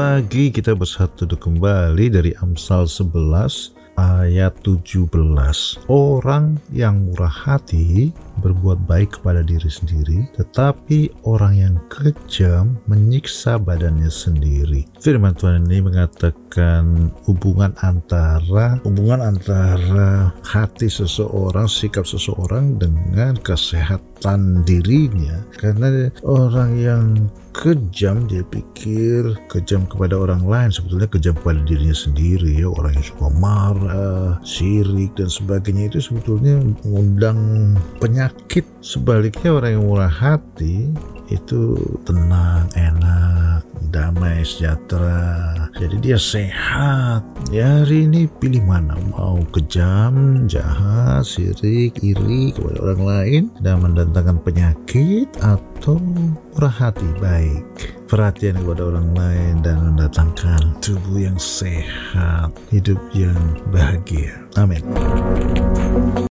pagi kita bersatu kembali dari Amsal 11 ayat 17 Orang yang murah hati berbuat baik kepada diri sendiri tetapi orang yang kejam menyiksa badannya sendiri. Firman Tuhan ini mengatakan hubungan antara hubungan antara hati seseorang sikap seseorang dengan kesehatan dirinya. Karena orang yang kejam dia pikir kejam kepada orang lain. Sebetulnya kejam kepada dirinya sendiri. Ya orang yang suka marah sirik dan sebagainya itu sebetulnya mengundang penyakit sebaliknya orang yang murah hati itu tenang enak damai sejahtera. Jadi dia sehat. Ya hari ini pilih mana? Mau kejam jahat sirik iri kepada orang lain dan mendatangkan penyakit atau murah hati? Baik. Perhatian kepada orang lain dan mendatangkan tubuh yang sehat hidup yang bahagia. Amin